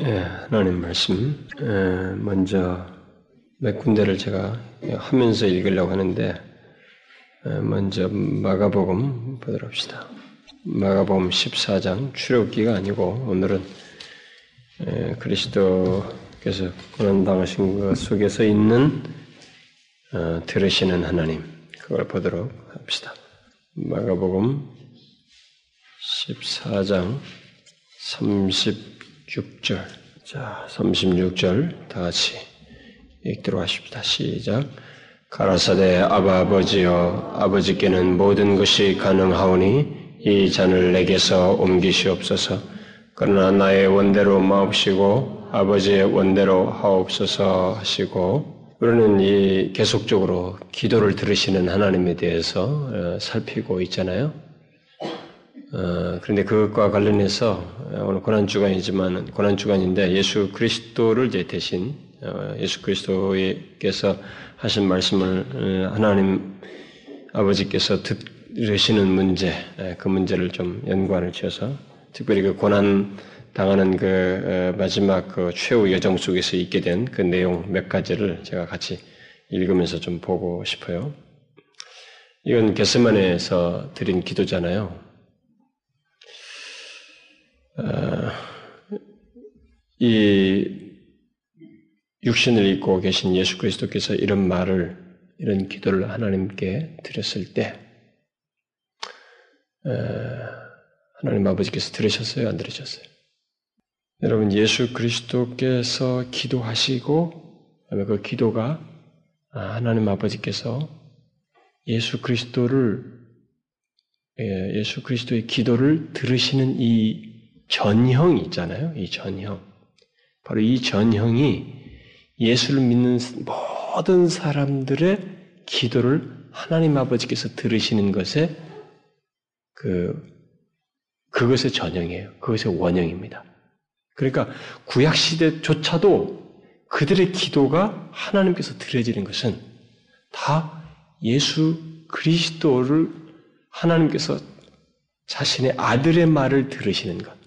예, 하나님 말씀. 예, 먼저 몇 군데를 제가 하면서 읽으려고 하는데, 예, 먼저 마가복음 보도록 합시다. 마가복음 14장 출애굽기가 아니고 오늘은 예, 그리스도께서 고난 당하신 것 속에서 있는 어, 들으시는 하나님 그걸 보도록 합시다. 마가복음 14장 36절. 자, 36절 다 같이 읽도록 하십니다. 시작. 가라사대 아버지여 아버지께는 모든 것이 가능하오니 이 잔을 내게서 옮기시옵소서. 그러나 나의 원대로 마옵시고 아버지의 원대로 하옵소서 하시고 우리는 이 계속적으로 기도를 들으시는 하나님에 대해서 어, 살피고 있잖아요. 어, 그런데 그것과 관련해서 오늘 고난 주간이지만 고난 주간인데 예수 그리스도를 이제 대신 어, 예수 그리스도께서 하신 말씀을 어, 하나님 아버지께서 들으시는 문제 그 문제를 좀 연관을 지어서 특별히 그 고난 당하는 그 마지막 그 최후 여정 속에서 있게 된 그 내용 몇 가지를 제가 같이 읽으면서 좀 보고 싶어요. 이건 게스만에서 드린 기도잖아요. 어, 이 육신을 입고 계신 예수 그리스도께서 이런 말을 이런 기도를 하나님께 드렸을 때 어, 하나님 아버지께서 들으셨어요? 안 들으셨어요? 여러분 예수 그리스도께서 기도하시고 그 기도가 아, 하나님 아버지께서 예수 그리스도를 예, 예수 그리스도의 기도를 들으시는 이 전형이 있잖아요. 이 전형. 바로 이 전형이 예수를 믿는 모든 사람들의 기도를 하나님 아버지께서 들으시는 것에 그, 그것의 전형이에요. 그것의 원형입니다. 그러니까 구약 시대조차도 그들의 기도가 하나님께서 들어지는 것은 다 예수 그리스도를 하나님께서 자신의 아들의 말을 들으시는 것.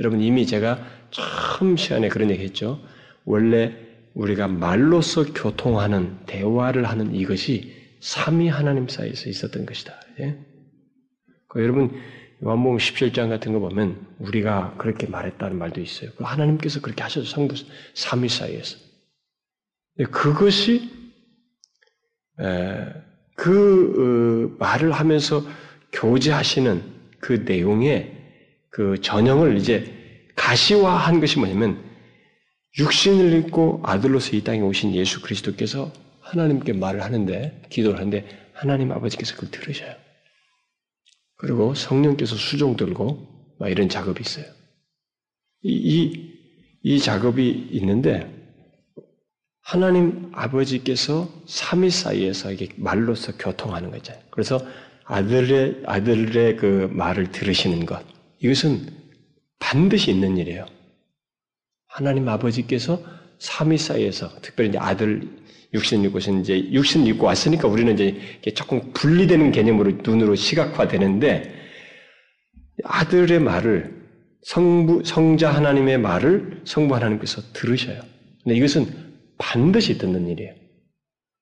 여러분 이미 제가 처음 시간에 그런 얘기 했죠. 원래 우리가 말로서 교통하는 대화를 하는 이것이 삼위 하나님 사이에서 있었던 것이다. 예? 그 여러분 요한복음 17장 같은 거 보면 우리가 그렇게 말했다는 말도 있어요. 그 하나님께서 그렇게 하셔서 성부 삼위 사이에서. 그것이 그 어, 말을 하면서 교제하시는 그 내용에 그 전형을 이제 가시화한 것이 뭐냐면 육신을 입고 아들로서 이 땅에 오신 예수 그리스도께서 하나님께 말을 하는데 기도를 하는데 하나님 아버지께서 그걸 들으셔요. 그리고 성령께서 수종 들고 막 이런 작업이 있어요. 이, 이, 이 작업이 있는데 하나님 아버지께서 삼위 사이에서 이게 말로서 교통하는 거죠. 그래서 아들의 아들의 그 말을 들으시는 것 이것은 반드시 있는 일이에요. 하나님 아버지께서 삼위 사이에서 특별히 이제 아들 육신 입고 이제 육신 입고 왔으니까 우리는 이제 조금 분리되는 개념으로 눈으로 시각화되는데 아들의 말을 성부 성자 하나님의 말을 성부 하나님께서 들으셔요. 근데 이것은 반드시 듣는 일이에요.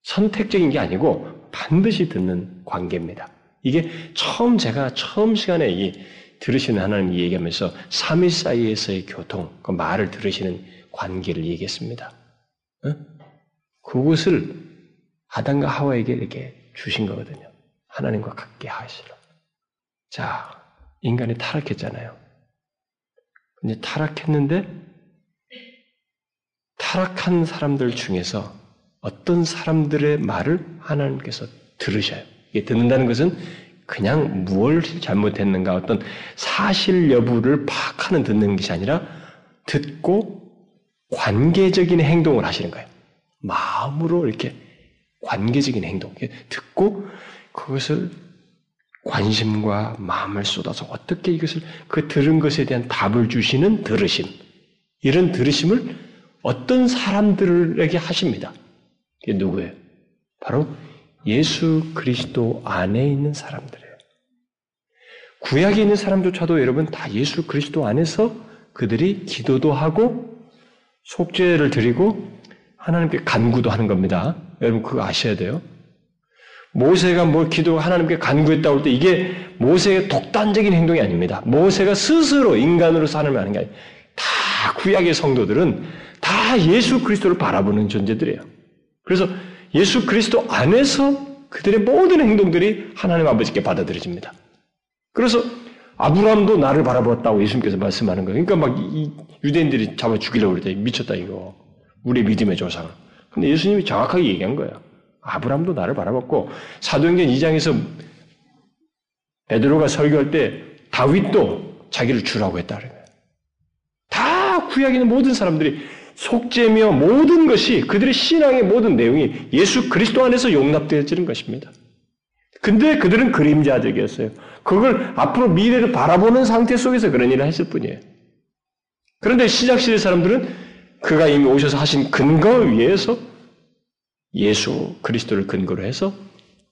선택적인 게 아니고 반드시 듣는 관계입니다. 이게 처음 제가 처음 시간에 이 들으시는 하나님 얘기하면서 삼위 사이에서의 교통, 그 말을 들으시는 관계를 얘기했습니다. 어? 그것을 아담과 하와에게 이렇게 주신 거거든요. 하나님과 같게 하시라. 자, 인간이 타락했잖아요. 근데 타락했는데 타락한 사람들 중에서 어떤 사람들의 말을 하나님께서 들으셔요. 듣는다는 것은 그냥 무엇을 잘못했는가 어떤 사실 여부를 파악하는 듣는 것이 아니라 듣고 관계적인 행동을 하시는 거예요. 마음으로 이렇게 관계적인 행동, 듣고 그것을 관심과 마음을 쏟아서 어떻게 이것을 그 들은 것에 대한 답을 주시는 들으심. 이런 들으심을 어떤 사람들에게 하십니다. 이게 누구예요? 바로 예수 그리스도 안에 있는 사람들이에요. 구약에 있는 사람조차도 여러분 다 예수 그리스도 안에서 그들이 기도도 하고 속죄를 드리고 하나님께 간구도 하는 겁니다. 여러분 그거 아셔야 돼요. 모세가 뭘 기도 하나님께 간구했다고 할때 이게 모세의 독단적인 행동이 아닙니다. 모세가 스스로 인간으로서 하나님을 하는 게 아니에요. 다 구약의 성도들은 다 예수 그리스도를 바라보는 존재들이에요. 그래서 예수 그리스도 안에서 그들의 모든 행동들이 하나님 아버지께 받아들여집니다. 그래서 아브라함도 나를 바라보았다고 예수님께서 말씀하는 거예요. 그러니까 막 유대인들이 잡아 죽이려고 그랬대. 미쳤다 이거. 우리 믿음의 조상. 근데 예수님이 정확하게 얘기한 거예요. 아브라함도 나를 바라봤고 사도행전 2장에서 베드로가 설교할 때 다윗도 자기를 주라고 했다 다 구약에 있는 모든 사람들이 속죄며 모든 것이 그들의 신앙의 모든 내용이 예수 그리스도 안에서 용납되어지는 것입니다. 근데 그들은 그림자적이었어요. 그걸 앞으로 미래를 바라보는 상태 속에서 그런 일을 했을 뿐이에요. 그런데 시작시대 사람들은 그가 이미 오셔서 하신 근거 위에서 예수 그리스도를 근거로 해서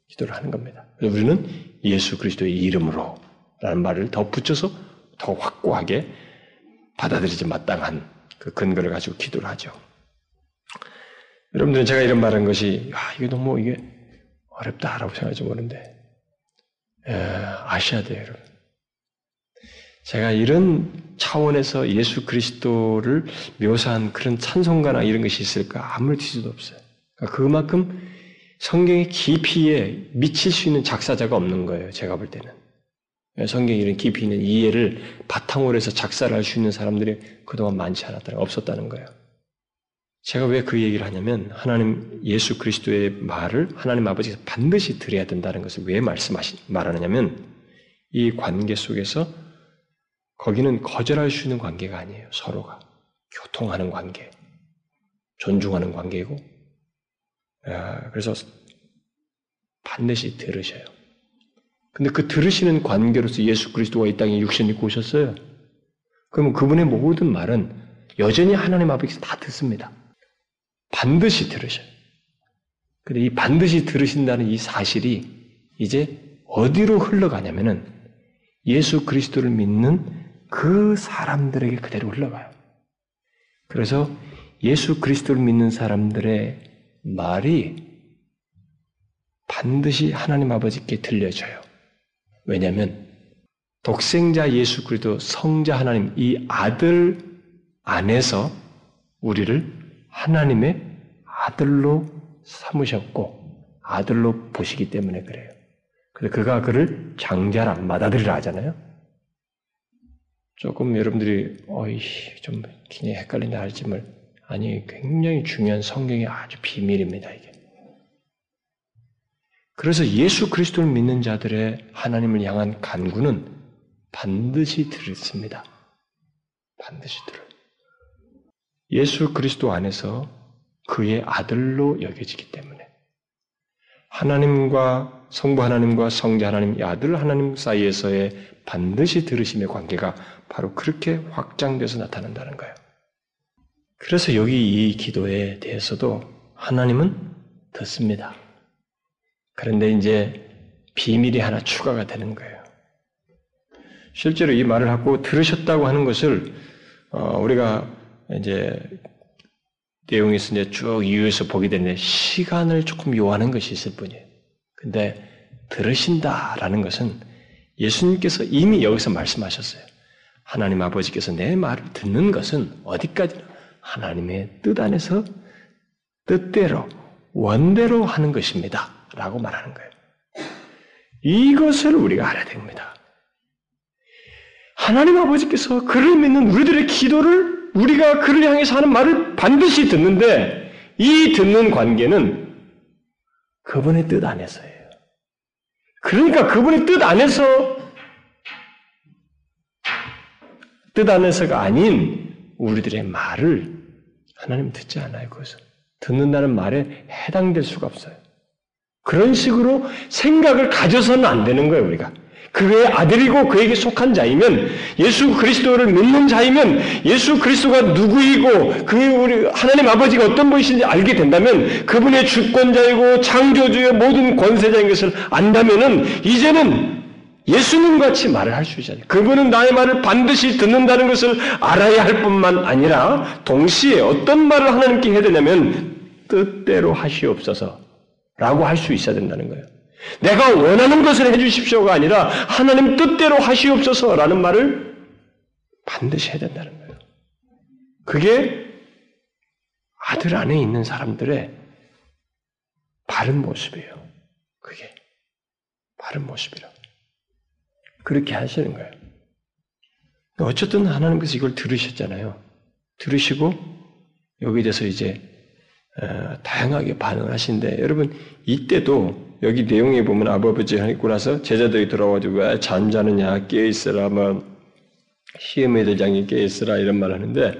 기도를 하는 겁니다. 그래서 우리는 예수 그리스도의 이름으로 라는 말을 더 붙여서 더 확고하게 받아들이지 마땅한 그 근거를 가지고 기도를 하죠. 여러분들은 제가 이런 말한 것이 아, 이게 너무 이게 어렵다라고 생각할지 모르는데 에, 아셔야 돼요, 여러분. 제가 이런 차원에서 예수 그리스도를 묘사한 그런 찬송가나 이런 것이 있을까 아무렇지도 없어요. 그러니까 그만큼 성경의 깊이에 미칠 수 있는 작사자가 없는 거예요. 제가 볼 때는. 성경에 이런 깊이 있는 이해를 바탕으로 해서 작사를 할 수 있는 사람들이 그동안 많지 않았다는 없었다는 거예요. 제가 왜 그 얘기를 하냐면 하나님 예수 그리스도의 말을 하나님 아버지가 반드시 드려야 된다는 것을 왜 말씀하시 말하느냐면 이 관계 속에서 거기는 거절할 수 있는 관계가 아니에요. 서로가 교통하는 관계, 존중하는 관계이고 아, 그래서 반드시 들으셔요. 근데 그 들으시는 관계로서 예수 그리스도가 이 땅에 육신 입고 오셨어요. 그러면 그분의 모든 말은 여전히 하나님 앞에서 다 듣습니다. 반드시 들으셔요. 근데 이 반드시 들으신다는 이 사실이 이제 어디로 흘러가냐면은 예수 그리스도를 믿는 그 사람들에게 그대로 흘러가요. 그래서 예수 그리스도를 믿는 사람들의 말이 반드시 하나님 아버지께 들려져요. 왜냐하면 독생자 예수 그리스도 성자 하나님 이 아들 안에서 우리를 하나님의 아들로 삼으셨고 아들로 보시기 때문에 그래요. 그래서 그가 그를 장자라 받아들이라 하잖아요. 조금 여러분들이 어이 좀 굉장히 헷갈린다 할지만 아니 굉장히 중요한 성경의 아주 비밀입니다 이게. 그래서 예수 그리스도를 믿는 자들의 하나님을 향한 간구는 반드시 들었습니다. 반드시 들어요. 예수 그리스도 안에서 그의 아들로 여겨지기 때문에 하나님과 성부 하나님과 성자 하나님, 아들 하나님 사이에서의 반드시 들으심의 관계가 바로 그렇게 확장돼서 나타난다는 거예요. 그래서 여기 이 기도에 대해서도 하나님은 듣습니다. 그런데 이제 비밀이 하나 추가가 되는 거예요. 실제로 이 말을 하고 들으셨다고 하는 것을 어, 우리가 이제 내용에서 이제 쭉 이유에서 보게 되는데 시간을 조금 요하는 것이 있을 뿐이에요. 근데 들으신다라는 것은 예수님께서 이미 여기서 말씀하셨어요. 하나님 아버지께서 내 말을 듣는 것은 어디까지나 하나님의 뜻 안에서 뜻대로 원대로 하는 것입니다. 라고 말하는 거예요. 이것을 우리가 알아야 됩니다. 하나님 아버지께서 그를 믿는 우리들의 기도를 우리가 그를 향해서 하는 말을 반드시 듣는데 이 듣는 관계는 그분의 뜻 안에서예요. 그러니까 그분의 뜻 안에서 뜻 안에서가 아닌 우리들의 말을 하나님 듣지 않아요. 그것은 듣는다는 말에 해당될 수가 없어요. 그런 식으로 생각을 가져서는 안 되는 거예요, 우리가. 그의 아들이고 그에게 속한 자이면 예수 그리스도를 믿는 자이면 예수 그리스도가 누구이고 그 우리 하나님 아버지가 어떤 분이신지 알게 된다면 그분의 주권자이고 창조주의 모든 권세자인 것을 안다면은 이제는 예수님 같이 말을 할수 돼. 그분은 나의 말을 반드시 듣는다는 것을 알아야 할 뿐만 아니라 동시에 어떤 말을 하나님께 해야 되냐면 뜻대로 하시옵소서 라고 할 수 있어야 된다는 거예요. 내가 원하는 것을 해주십시오가 아니라 하나님 뜻대로 하시옵소서라는 말을 반드시 해야 된다는 거예요. 그게 아들 안에 있는 사람들의 바른 모습이에요. 그게 바른 모습이라. 그렇게 하시는 거예요. 어쨌든 하나님께서 이걸 들으셨잖아요. 들으시고 여기에 대해서 이제 어, 다양하게 반응을 하시는데 여러분 이때도 여기 내용에 보면 아버지 하고 나서 제자들이 돌아와가지고 왜 잠자느냐 깨어 있으라 뭐 시험에 들장이 깨어 있으라 이런 말 하는데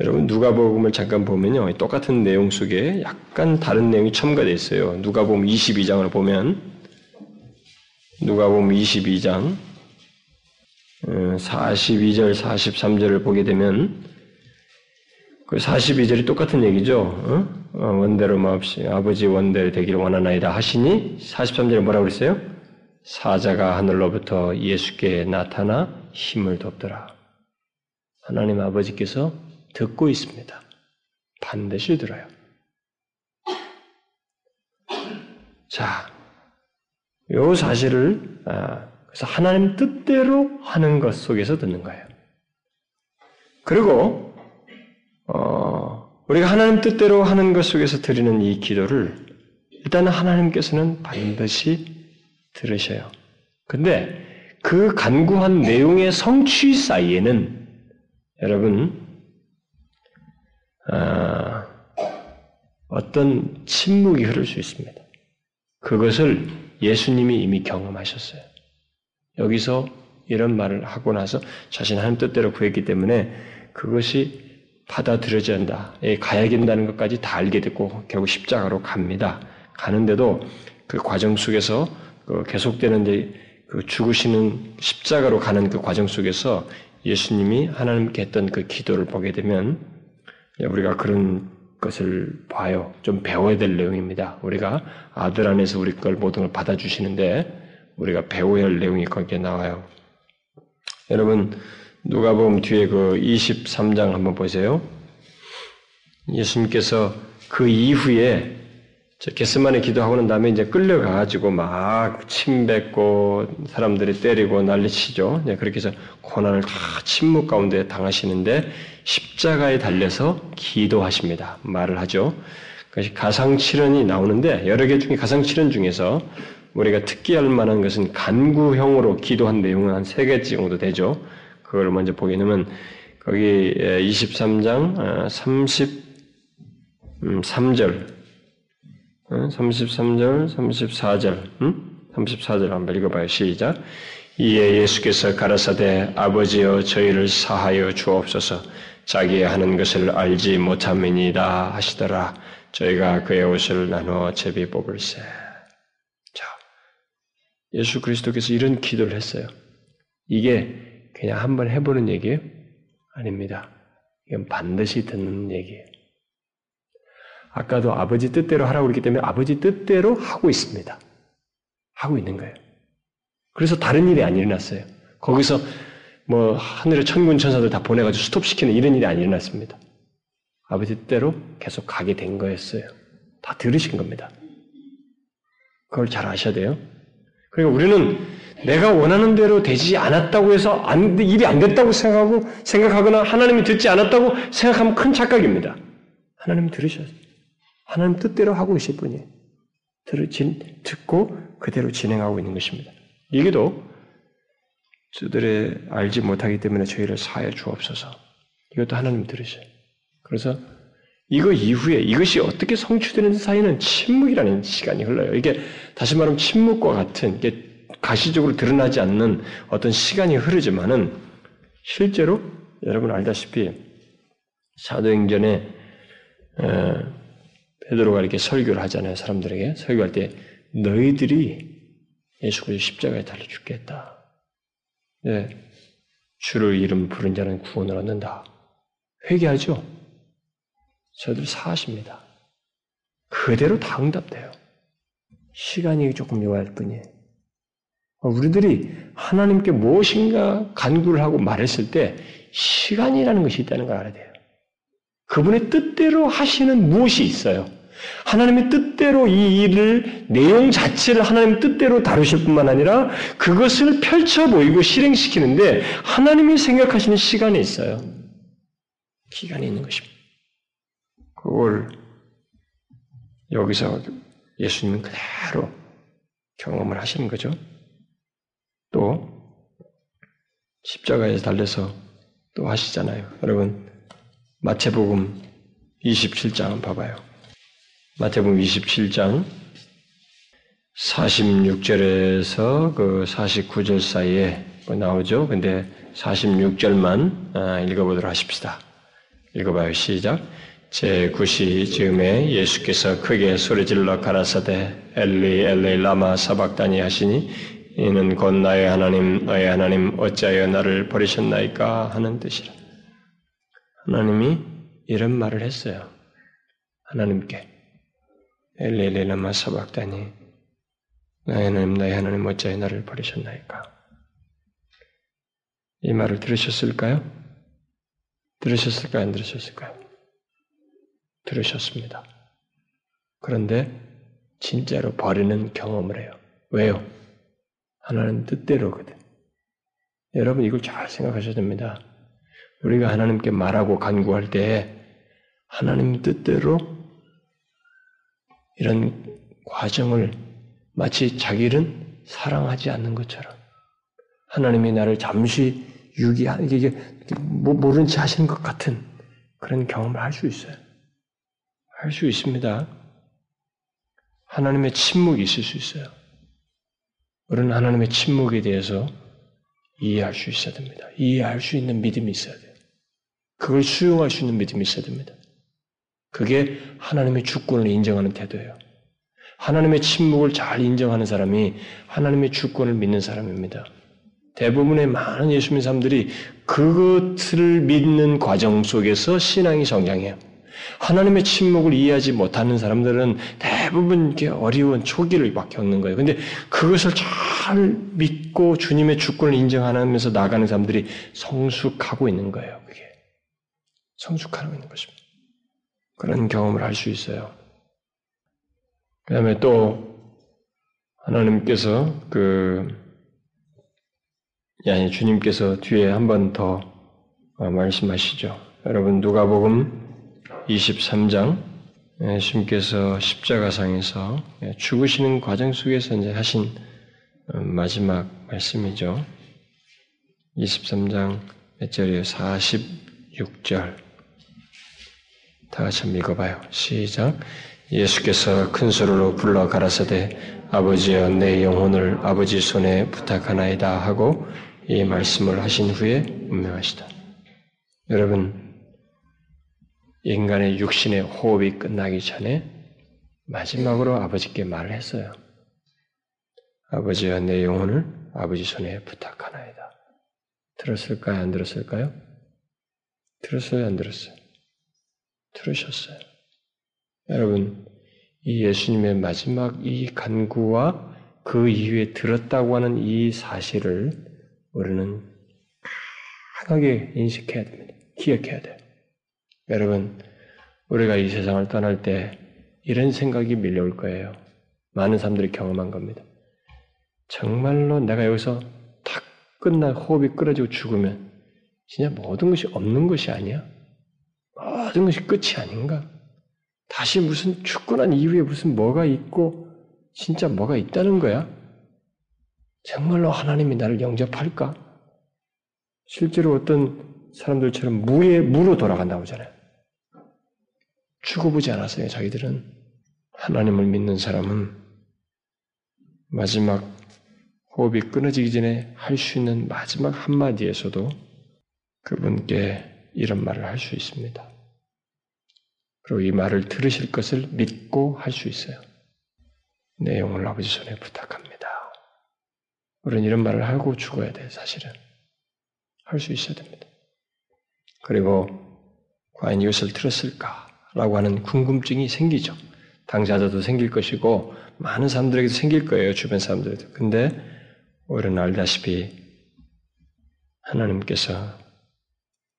여러분 누가복음을 잠깐 보면요 똑같은 내용 속에 약간 다른 내용이 첨가되어 있어요. 누가복음 22장을 보면 누가복음 22장 42절, 어, 43절을 보게 되면 그 42절이 똑같은 얘기죠. 어? 어 원대로 마옵시 아버지 원대로 되기를 원하나이다 하시니 43절에 뭐라고 그랬어요? 사자가 하늘로부터 예수께 나타나 힘을 돕더라. 하나님 아버지께서 듣고 있습니다. 반드시 들어요. 자, 요 사실을 아, 그래서 하나님 뜻대로 하는 것 속에서 듣는 거예요. 그리고 어, 우리가 하나님 뜻대로 하는 것 속에서 드리는 이 기도를 일단 하나님께서는 반드시 들으셔요. 근데 그 간구한 내용의 성취 사이에는 여러분 어, 어떤 침묵이 흐를 수 있습니다. 그것을 예수님이 이미 경험하셨어요. 여기서 이런 말을 하고 나서 자신 하나님 뜻대로 구했기 때문에 그것이 받아들여져야 한다. 예, 가야 된다는 것까지 다 알게 됐고 결국 십자가로 갑니다. 가는데도 그 과정 속에서 그 계속되는 이제 그 죽으시는 십자가로 가는 그 과정 속에서 예수님이 하나님께 했던 그 기도를 보게 되면 우리가 그런 것을 봐요. 좀 배워야 될 내용입니다. 우리가 아들 안에서 우리 걸 모든 걸 받아주시는데 우리가 배워야 할 내용이 거기에 나와요. 여러분, 누가 보면 뒤에 그 23장 한번 보세요. 예수님께서 그 이후에 게스만에 기도하고 난 다음에 이제 끌려가가지고 막 침뱉고 사람들이 때리고 난리치죠. 네, 그렇게 해서 고난을 다 침묵 가운데 당하시는데 십자가에 달려서 기도하십니다. 말을 하죠. 그것이 가상칠언이 나오는데 여러 개 중에 가상칠언 중에서 우리가 특기할 만한 것은 간구형으로 기도한 내용은 한 세 개 정도 되죠. 그걸 먼저 보게 되면 거기 23장 33절 33절, 34절, 음? 34절 한번 읽어봐요. 시작. 이에 예수께서 가라사대 아버지여 저희를 사하여 주옵소서 자기 하는 것을 알지 못함이니다 하시더라. 저희가 그의 옷을 나누어 제비 뽑을세. 예수 그리스도께서 이런 기도를 했어요. 이게 그냥 한번 해보는 얘기예요? 아닙니다. 이건 반드시 듣는 얘기예요. 아까도 아버지 뜻대로 하라고 그랬기 때문에 아버지 뜻대로 하고 있습니다. 하고 있는 거예요. 그래서 다른 일이 안 일어났어요. 거기서 뭐 하늘의 천군 천사들 다 보내가지고 스톱시키는 이런 일이 안 일어났습니다. 아버지 뜻대로 계속 가게 된 거였어요. 다 들으신 겁니다. 그걸 잘 아셔야 돼요. 그러니까 우리는 내가 원하는 대로 되지 않았다고 해서 안, 일이 안 됐다고 생각하고 생각하거나 하나님이 듣지 않았다고 생각하면 큰 착각입니다. 하나님이 들으셔요. 하나님 뜻대로 하고 계실 분이에요. 듣고 그대로 진행하고 있는 것입니다. 이게도 저들의 알지 못하기 때문에 저희를 사해 주옵소서. 이것도 하나님 들으셔요. 그래서 이거 이후에 이것이 어떻게 성취되는 사이는 침묵이라는 시간이 흘러요. 이게 다시 말하면 침묵과 같은 이게 가시적으로 드러나지 않는 어떤 시간이 흐르지만은 실제로 여러분 알다시피 사도행전에 베드로가 이렇게 설교를 하잖아요. 사람들에게 설교할 때 너희들이 예수 그리스도 십자가에 달려 죽겠다. 네. 주를 이름 부른 자는 구원을 얻는다. 회개하죠. 저들 사십니다. 그대로 다 응답돼요. 시간이 조금 요할 뿐이에요. 우리들이 하나님께 무엇인가 간구를 하고 말했을 때 시간이라는 것이 있다는 걸 알아야 돼요. 그분의 뜻대로 하시는 무엇이 있어요. 하나님의 뜻대로 이 일을 내용 자체를 하나님 뜻대로 다루실 뿐만 아니라 그것을 펼쳐 보이고 실행시키는데 하나님이 생각하시는 시간이 있어요. 기간이 있는 것입니다. 그걸 여기서 예수님은 그대로 경험을 하시는 거죠. 또 십자가에 달려서 또 하시잖아요. 여러분 마태복음 27장 봐봐요. 마태복음 27장 46절에서 그 49절 사이에 뭐 나오죠. 근데 46절만 아, 읽어보도록 하십시다. 읽어봐요. 시작. 제9시 즈음에 예수께서 크게 소리질러 가라사대 엘리 엘리 라마 사박다니 하시니 이는 곧 나의 하나님 나의 하나님 어찌하여 나를 버리셨나이까 하는 뜻이라. 하나님이 이런 말을 했어요. 하나님께 엘리 엘리 라마 사박다니 나의 하나님 나의 하나님 어찌하여 나를 버리셨나이까. 이 말을 들으셨을까요? 들으셨을까요? 안 들으셨을까요? 들으셨습니다. 그런데 진짜로 버리는 경험을 해요. 왜요? 하나님 뜻대로거든. 여러분 이걸 잘 생각하셔야 됩니다. 우리가 하나님께 말하고 간구할 때 하나님 뜻대로 이런 과정을 마치 자기는 사랑하지 않는 것처럼 하나님이 나를 잠시 유기하는 게 모른 체 하시는 것 같은 그런 경험을 할 수 있어요. 할 수 있습니다. 하나님의 침묵이 있을 수 있어요. 우리는 하나님의 침묵에 대해서 이해할 수 있어야 됩니다. 이해할 수 있는 믿음이 있어야 돼요. 그걸 수용할 수 있는 믿음이 있어야 됩니다. 그게 하나님의 주권을 인정하는 태도예요. 하나님의 침묵을 잘 인정하는 사람이 하나님의 주권을 믿는 사람입니다. 대부분의 많은 예수 믿는 사람들이 그것을 믿는 과정 속에서 신앙이 성장해요. 하나님의 침묵을 이해하지 못하는 사람들은 대부분 이렇게 어려운 초기를 막 겪는 거예요. 근데 그것을 잘 믿고 주님의 주권을 인정하면서 나가는 사람들이 성숙하고 있는 거예요. 그게 성숙하고 있는 것입니다. 그런 경험을 할 수 있어요. 그 다음에 또 하나님께서 그 아니 주님께서 뒤에 한 번 더 말씀하시죠. 여러분 누가복음 23장 예수님께서 십자가상에서 죽으시는 과정 속에서 이제 하신 어, 마지막 말씀이죠. 23장 몇 절이에요? 46절. 다 같이 한번 읽어봐요. 시작. 예수께서 큰 소리로 불러 가라사대 아버지여 내 영혼을 아버지 손에 부탁하나이다 하고 이 말씀을 하신 후에 운명하시다. 여러분 인간의 육신의 호흡이 끝나기 전에 마지막으로 아버지께 말을 했어요. 아버지와 내 영혼을 아버지 손에 부탁하나이다. 들었을까요? 안 들었을까요? 들었어요? 안 들었어요? 들으셨어요. 여러분, 이 예수님의 마지막 이 간구와 그 이후에 들었다고 하는 이 사실을 우리는 강하게 인식해야 됩니다. 기억해야 돼요. 여러분, 우리가 이 세상을 떠날 때 이런 생각이 밀려올 거예요. 많은 사람들이 경험한 겁니다. 정말로 내가 여기서 탁 끝나 호흡이 끊어지고 죽으면 진짜 모든 것이 없는 것이 아니야? 모든 것이 끝이 아닌가? 다시 무슨 죽고 난 이후에 무슨 뭐가 있고 진짜 뭐가 있다는 거야? 정말로 하나님이 나를 영접할까? 실제로 어떤 사람들처럼 무에 무로 돌아간다고 하잖아요. 죽어보지 않았어요. 자기들은 하나님을 믿는 사람은 마지막 호흡이 끊어지기 전에 할 수 있는 마지막 한마디에서도 그분께 이런 말을 할 수 있습니다. 그리고 이 말을 들으실 것을 믿고 할 수 있어요. 내 영혼을 아버지 손에 부탁합니다. 우리는 이런 말을 하고 죽어야 돼, 사실은. 할 수 있어야 됩니다. 그리고 과연 이것을 들었을까 라고 하는 궁금증이 생기죠. 당사자도 생길 것이고 많은 사람들에게도 생길 거예요. 주변 사람들에도. 근데 우리는 알다시피 하나님께서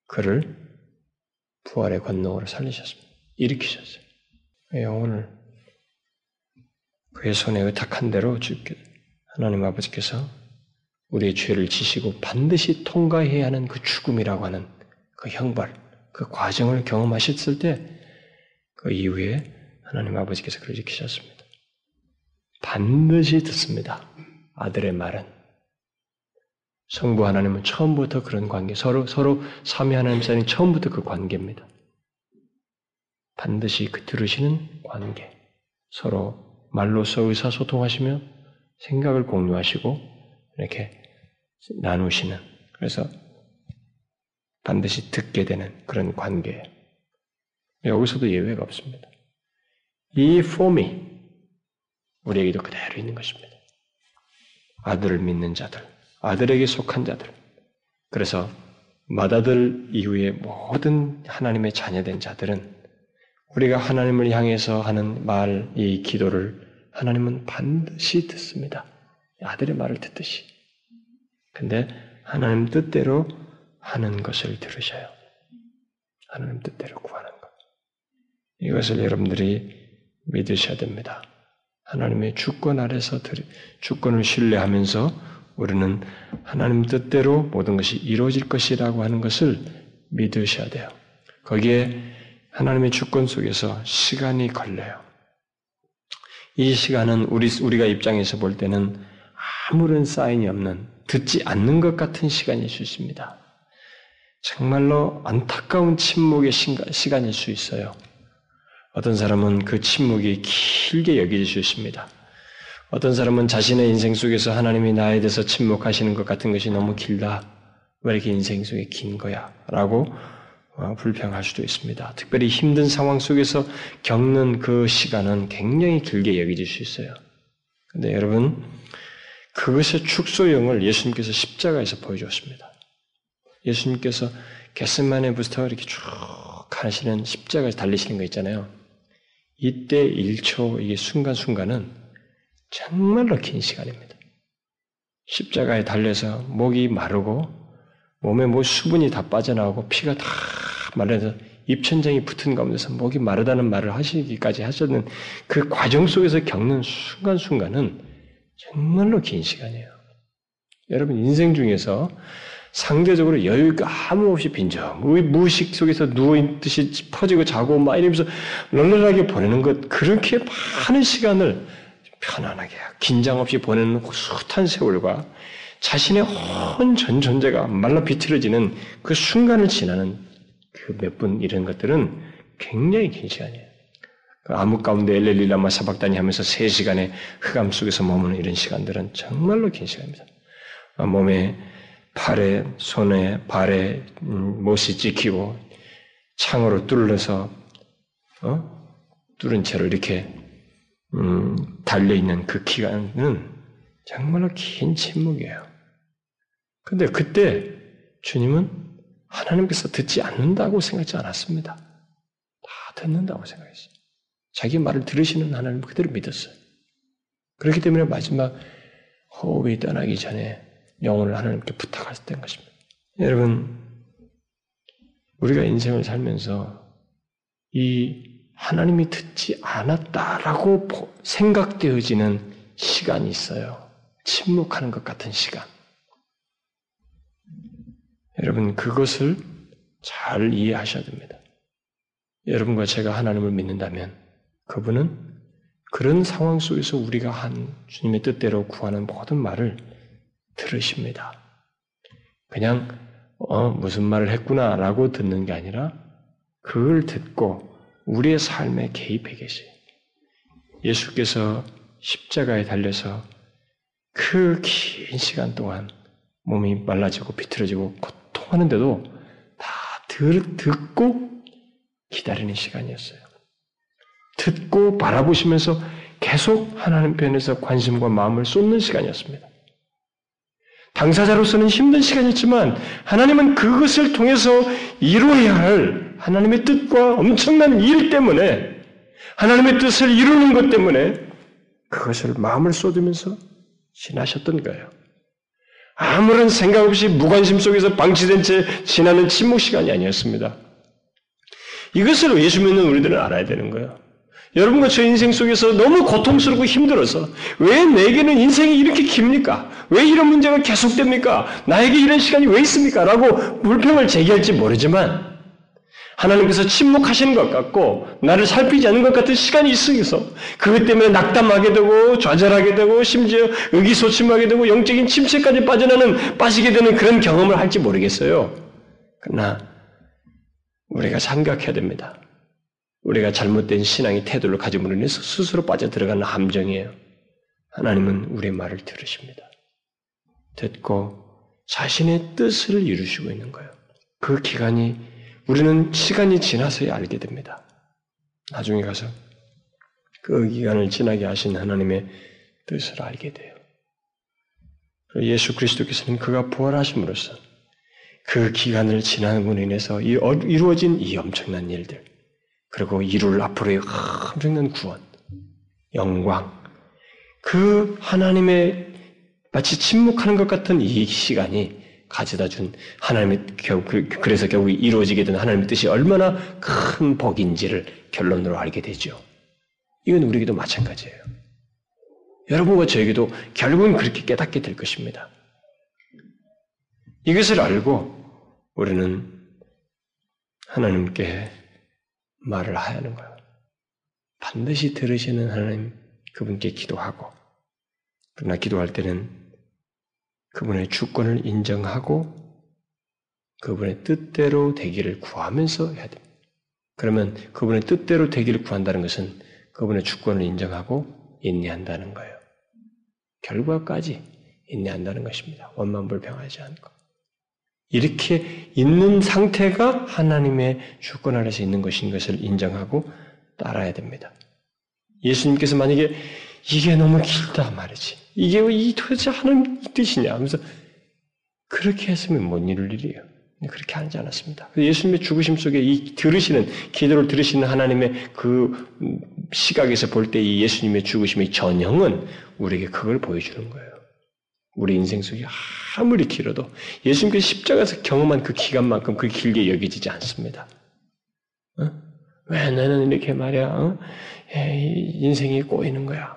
그를 부활의 권능으로 살리셨습니다. 일으키셨어요. 영혼을 그의 손에 의탁한 대로 주께 하나님 아버지께서 우리의 죄를 지시고 반드시 통과해야 하는 그 죽음이라고 하는 그 형벌, 그 과정을 경험하셨을 때 그 이후에 하나님 아버지께서 그를 지키셨습니다. 반드시 듣습니다. 아들의 말은. 성부 하나님은 처음부터 그런 관계, 서로, 서로 삼위 하나님 사이는 처음부터 그 관계입니다. 반드시 그 들으시는 관계. 서로 말로써 의사소통하시며 생각을 공유하시고 이렇게 나누시는 그래서 반드시 듣게 되는 그런 관계예요. 여기서도 예외가 없습니다. 이 폼이 우리에게도 그대로 있는 것입니다. 아들을 믿는 자들, 아들에게 속한 자들. 그래서 맏아들 이후에 모든 하나님의 자녀된 자들은 우리가 하나님을 향해서 하는 말, 이 기도를 하나님은 반드시 듣습니다. 아들의 말을 듣듯이. 근데 하나님 뜻대로 하는 것을 들으셔요. 하나님 뜻대로 구하는 것. 이것을 여러분들이 믿으셔야 됩니다. 하나님의 주권 아래서 주권을 신뢰하면서 우리는 하나님 뜻대로 모든 것이 이루어질 것이라고 하는 것을 믿으셔야 돼요. 거기에 하나님의 주권 속에서 시간이 걸려요. 이 시간은 우리, 우리가 입장에서 볼 때는 아무런 사인이 없는, 듣지 않는 것 같은 시간일 수 있습니다. 정말로 안타까운 침묵의 시간일 수 있어요. 어떤 사람은 그 침묵이 길게 있습니다. 어떤 사람은 자신의 인생 속에서 하나님이 나에 대해서 침묵하시는 것 같은 것이 너무 길다. 왜 이렇게 인생 속에 긴 거야? 라고 어, 불평할 수도 있습니다. 특별히 힘든 상황 속에서 겪는 그 시간은 굉장히 길게 여겨질 수 있어요. 근데 여러분, 그것의 축소형을 예수님께서 십자가에서 보여주었습니다. 예수님께서 게스만의부터 이렇게 쭉 가시는 십자가에서 달리시는 거 있잖아요. 이때 1초, 이게 순간순간은 정말로 긴 시간입니다. 십자가에 달려서 목이 마르고 몸에 뭐 수분이 다 빠져나오고 피가 다 말해서 입천장이 붙은 가운데서 목이 마르다는 말을 하시기까지 하셨는 그 과정 속에서 겪는 순간순간은 정말로 긴 시간이에요. 여러분 인생 중에서 상대적으로 여유가 아무 없이 빈정, 무의식 속에서 누워있듯이 퍼지고 자고 막 이러면서 널널하게 보내는 것, 그렇게 많은 시간을 편안하게, 긴장 없이 보내는 숱한 세월과 자신의 온전 존재가 말라 비틀어지는 그 순간을 지나는 그 몇 분 이런 것들은 굉장히 긴 시간이에요. 그 암흑 가운데 엘렐리라마 사박다니 하면서 세 시간의 흑암 속에서 머무는 이런 시간들은 정말로 긴 시간입니다. 몸에 팔에, 손에, 발에 음, 못이 찍히고 창으로 뚫려서 어? 뚫은 채로 이렇게 음, 달려 있는 그 기간은 정말로 긴 침묵이에요. 근데 그때 주님은 하나님께서 듣지 않는다고 생각하지 않았습니다. 다 듣는다고 생각했어요. 자기 말을 들으시는 하나님 그대로 믿었어요. 그렇기 때문에 마지막 호흡이 떠나기 전에 영혼을 하나님께 부탁했던 것입니다. 여러분, 우리가 인생을 살면서 이 하나님이 듣지 않았다라고 생각되어지는 시간이 있어요. 침묵하는 것 같은 시간. 여러분, 그것을 잘 이해하셔야 됩니다. 여러분과 제가 하나님을 믿는다면 그분은 그런 상황 속에서 우리가 한 주님의 뜻대로 구하는 모든 말을 들으십니다. 그냥 어, 무슨 말을 했구나라고 듣는 게 아니라 그걸 듣고 우리의 삶에 개입해 계세요. 예수께서 십자가에 달려서 그 긴 시간 동안 몸이 말라지고 비틀어지고 고통하는데도 다 들, 듣고 기다리는 시간이었어요. 듣고 바라보시면서 계속 하나님 편에서 관심과 마음을 쏟는 시간이었습니다. 당사자로서는 힘든 시간이었지만 하나님은 그것을 통해서 이루어야 할 하나님의 뜻과 엄청난 일 때문에 하나님의 뜻을 이루는 것 때문에 그것을 마음을 쏟으면서 지나셨던 거예요. 아무런 생각 없이 무관심 속에서 방치된 채 지나는 침묵 시간이 아니었습니다. 이것을 예수 믿는 우리들은 알아야 되는 거예요. 여러분과 저 인생 속에서 너무 고통스럽고 힘들어서 왜 내게는 인생이 이렇게 깁니까? 왜 이런 문제가 계속됩니까? 나에게 이런 시간이 왜 있습니까? 라고 불평을 제기할지 모르지만 하나님께서 침묵하시는 것 같고 나를 살피지 않는 것 같은 시간이 있어서 그것 때문에 낙담하게 되고 좌절하게 되고 심지어 의기소침하게 되고 영적인 침체까지 빠져나는 빠지게 되는 그런 경험을 할지 모르겠어요. 그러나 우리가 생각해야 됩니다. 우리가 잘못된 신앙의 태도를 가짐으로 인해서 스스로 빠져들어가는 함정이에요. 하나님은 우리의 말을 들으십니다. 듣고 자신의 뜻을 이루시고 있는 거예요. 그 기간이 우리는 시간이 지나서야 알게 됩니다. 나중에 가서 그 기간을 지나게 하신 하나님의 뜻을 알게 돼요. 예수 그리스도께서는 그가 부활하심으로써 그 기간을 지나는으로 인해서 이루어진 이 엄청난 일들, 그리고 이룰 앞으로의 엄청난 구원, 영광, 그 하나님의 마치 침묵하는 것 같은 이 시간이 가져다 준 하나님의 결국 그, 그래서 결국 이루어지게 된 하나님의 뜻이 얼마나 큰 복인지를 결론으로 알게 되죠. 이건 우리에게도 마찬가지예요. 여러분과 저에게도 결국은 그렇게 깨닫게 될 것입니다. 이것을 알고 우리는 하나님께 말을 하는 거예요. 반드시 들으시는 하나님 그분께 기도하고 그러나 기도할 때는 그분의 주권을 인정하고 그분의 뜻대로 되기를 구하면서 해야 됩니다. 그러면 그분의 뜻대로 되기를 구한다는 것은 그분의 주권을 인정하고 인내한다는 거예요. 결과까지 인내한다는 것입니다. 원만불평하지 않고. 이렇게 있는 상태가 하나님의 주권 아래서 있는 것인 것을 인정하고 따라야 됩니다. 예수님께서 만약에 이게 너무 길다 말이지. 이게 이 도대체 하나님 뜻이냐 하면서 그렇게 했으면 못 이룰 일이에요. 그렇게 하지 않았습니다. 예수님의 죽으심 속에 이 들으시는, 기도를 들으시는 하나님의 그 시각에서 볼 때 이 예수님의 죽으심의 전형은 우리에게 그걸 보여주는 거예요. 우리 인생 속에 아무리 길어도 예수님께서 십자가에서 경험한 그 기간만큼 그 길게 여겨지지 않습니다. 어? 왜 나는 이렇게 말이야, 어? 인생이 꼬이는 거야?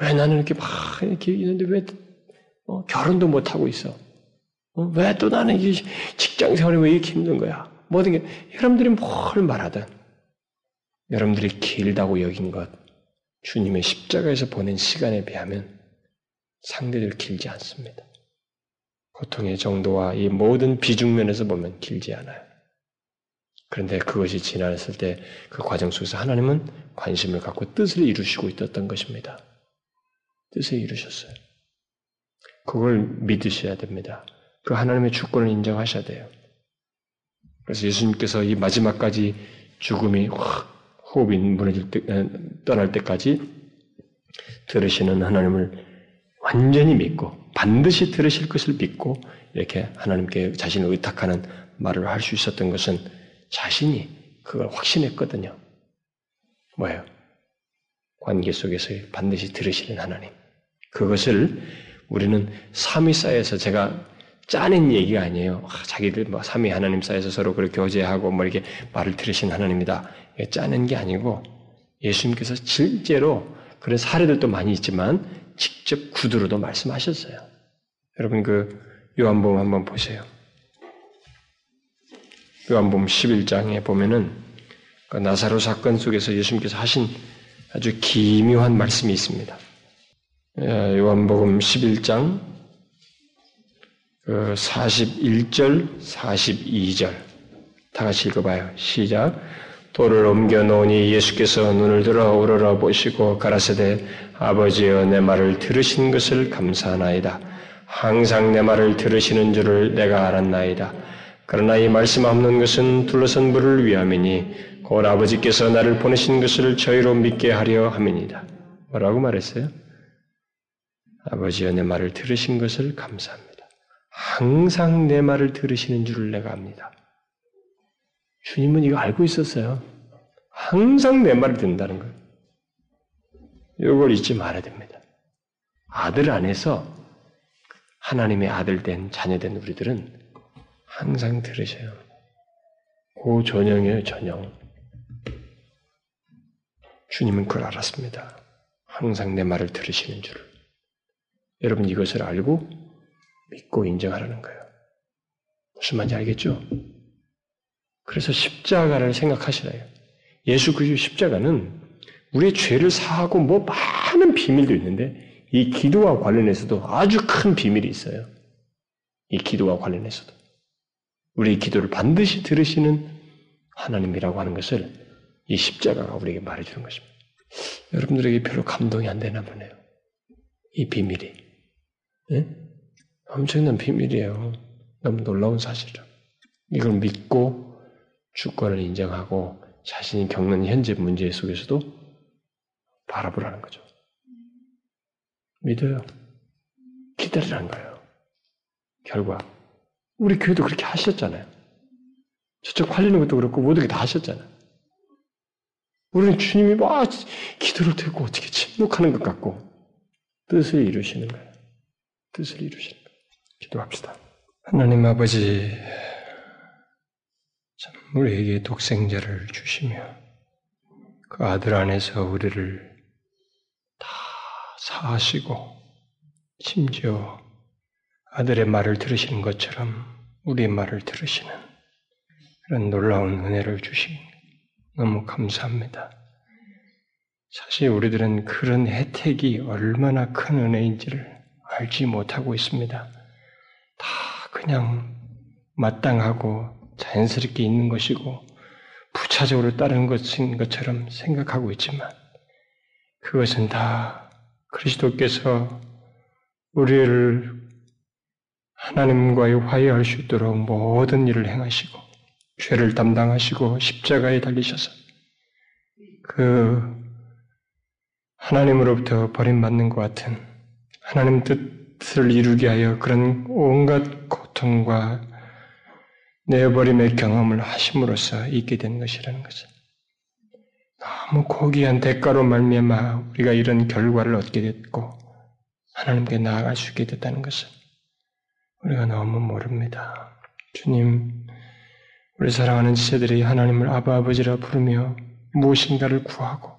왜 나는 이렇게 막 이렇게 있는데 왜 어? 결혼도 못 하고 있어? 어? 왜 또 나는 이 직장 생활이 왜 이렇게 힘든 거야? 모든 게 여러분들이 뭘 말하든 여러분들이 길다고 여긴 것 주님의 십자가에서 보낸 시간에 비하면 상대적으로 길지 않습니다. 고통의 정도와 이 모든 비중면에서 보면 길지 않아요. 그런데 그것이 지났을 때 그 과정 속에서 하나님은 관심을 갖고 뜻을 이루시고 있었던 것입니다. 뜻을 이루셨어요. 그걸 믿으셔야 됩니다. 그 하나님의 주권을 인정하셔야 돼요. 그래서 예수님께서 이 마지막까지 죽음이 호흡이 무너질 때, 떠날 때까지 들으시는 하나님을 완전히 믿고 반드시 들으실 것을 믿고 이렇게 하나님께 자신을 의탁하는 말을 할 수 있었던 것은 자신이 그걸 확신했거든요. 뭐예요? 관계 속에서 반드시 들으시는 하나님. 그것을 우리는 삼위 사이에서 제가 짜낸 얘기가 아니에요. 아, 자기들 뭐 삼위 하나님 사이에서 서로 그렇게 교제하고 뭐 이렇게 말을 들으신 하나님이다. 짜낸 게 아니고 예수님께서 실제로 그런 사례들도 많이 있지만 직접 구두로도 말씀하셨어요. 여러분 그 요한복음 한번 보세요. 요한복음 11장에 보면은 그 나사로 사건 속에서 예수님께서 하신 아주 기묘한 말씀이 있습니다. 예, 요한복음 11장 41절, 42절 다 같이 읽어봐요. 시작. 돌을 옮겨 놓으니 예수께서 눈을 들어 우러러 보시고 가라사대 아버지여 내 말을 들으신 것을 감사하나이다. 항상 내 말을 들으시는 줄을 내가 알았나이다. 그러나 이 말씀 없는 것은 둘러선 불을 위함이니 곧 아버지께서 나를 보내신 것을 저희로 믿게 하려 함이니다. 뭐라고 말했어요? 아버지여 내 말을 들으신 것을 감사합니다. 항상 내 말을 들으시는 줄을 내가 압니다. 주님은 이거 알고 있었어요. 항상 내 말을 듣는다는 거예요. 이걸 잊지 말아야 됩니다. 아들 안에서 하나님의 아들 된 자녀 된 우리들은 항상 들으셔요. 고 전형이에요, 전형. 주님은 그걸 알았습니다. 항상 내 말을 들으시는 줄. 여러분 이것을 알고 믿고 인정하라는 거예요. 무슨 말인지 알겠죠? 그래서 십자가를 생각하시라요. 예수 그리스도 십자가는 우리의 죄를 사하고 뭐 많은 비밀도 있는데 이 기도와 관련해서도 아주 큰 비밀이 있어요. 이 기도와 관련해서도. 우리의 기도를 반드시 들으시는 하나님이라고 하는 것을 이 십자가가 우리에게 말해주는 것입니다. 여러분들에게 별로 감동이 안 되나 보네요. 이 비밀이. 네? 엄청난 비밀이에요. 너무 놀라운 사실이죠. 이걸 믿고 주권을 인정하고 자신이 겪는 현재 문제 속에서도 바라보라는 거죠. 믿어요. 기다리라는 거예요. 결과. 우리 교회도 그렇게 하셨잖아요. 저쪽 팔리는 것도 그렇고 모든 게 다 하셨잖아요. 우리는 주님이 막 기도를 듣고 어떻게 침묵하는 것 같고 뜻을 이루시는 거예요. 뜻을 이루시는 거예요. 기도합시다. 하나님 아버지, 참 우리에게 독생자를 주시며 그 아들 안에서 우리를 다 사하시고 심지어 아들의 말을 들으시는 것처럼 우리의 말을 들으시는 그런 놀라운 은혜를 주신 너무 감사합니다. 사실 우리들은 그런 혜택이 얼마나 큰 은혜인지를 알지 못하고 있습니다. 다 그냥 마땅하고 자연스럽게 있는 것이고 부차적으로 따르는 것인 것처럼 생각하고 있지만 그것은 다 그리스도께서 우리를 하나님과의 화해할 수 있도록 모든 일을 행하시고 죄를 담당하시고 십자가에 달리셔서 그 하나님으로부터 버림받는 것 같은 하나님 뜻을 이루게 하여 그런 온갖 고통과 내버림의 경험을 하심으로써 있게 된 것이라는 것을 너무 고귀한 대가로 말미암아 우리가 이런 결과를 얻게 됐고 하나님께 나아갈 수 있게 됐다는 것을 우리가 너무 모릅니다. 주님, 우리 사랑하는 지체들이 하나님을 아바 아버지라 부르며 무엇인가를 구하고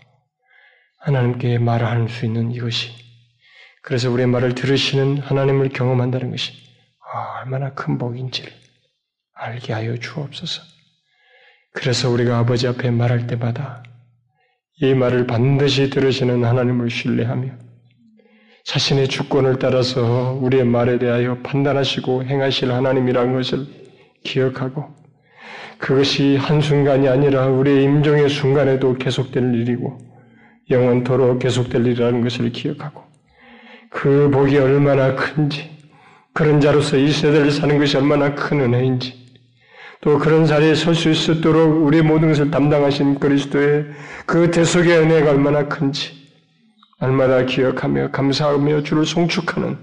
하나님께 말할 수 있는 이것이 그래서 우리의 말을 들으시는 하나님을 경험한다는 것이 얼마나 큰 복인지를 알게 하여 주옵소서. 그래서 우리가 아버지 앞에 말할 때마다 이 말을 반드시 들으시는 하나님을 신뢰하며 자신의 주권을 따라서 우리의 말에 대하여 판단하시고 행하실 하나님이라는 것을 기억하고 그것이 한순간이 아니라 우리의 임종의 순간에도 계속될 일이고 영원토록 계속될 일이라는 것을 기억하고 그 복이 얼마나 큰지 그런 자로서 이 세대를 사는 것이 얼마나 큰 은혜인지 또 그런 자리에 설 수 있도록 우리 모든 것을 담당하신 그리스도의 그 대속의 은혜가 얼마나 큰지 날마다 기억하며 감사하며 주를 송축하는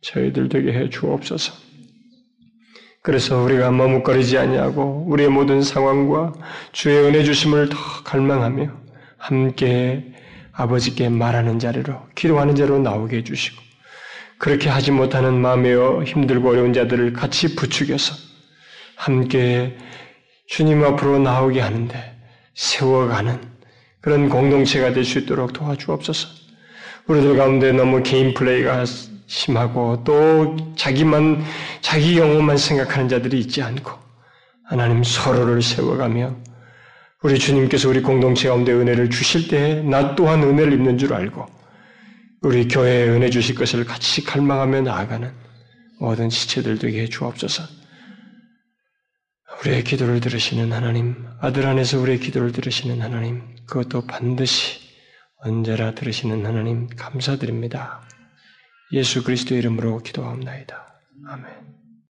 저희들 되게 해 주옵소서. 그래서 우리가 머뭇거리지 아니하고 우리의 모든 상황과 주의 은혜 주심을 더 갈망하며 함께 아버지께 말하는 자리로 기도하는 자로 나오게 해주시고 그렇게 하지 못하는 마음에 힘들고 어려운 자들을 같이 부추겨서 함께 주님 앞으로 나오게 하는데 세워가는 그런 공동체가 될 수 있도록 도와주옵소서. 우리들 가운데 너무 개인 플레이가 심하고 또 자기만 자기 영혼만 생각하는 자들이 있지 않고 하나님 서로를 세워가며 우리 주님께서 우리 공동체 가운데 은혜를 주실 때나 또한 은혜를 입는 줄 알고 우리 교회에 은혜 주실 것을 같이 갈망하며 나아가는 모든 지체들 되게 해 주옵소서. 우리의 기도를 들으시는 하나님, 아들 안에서 우리의 기도를 들으시는 하나님, 그것도 반드시 언제나 들으시는 하나님 감사드립니다. 예수 그리스도 이름으로 기도합니다. 아멘.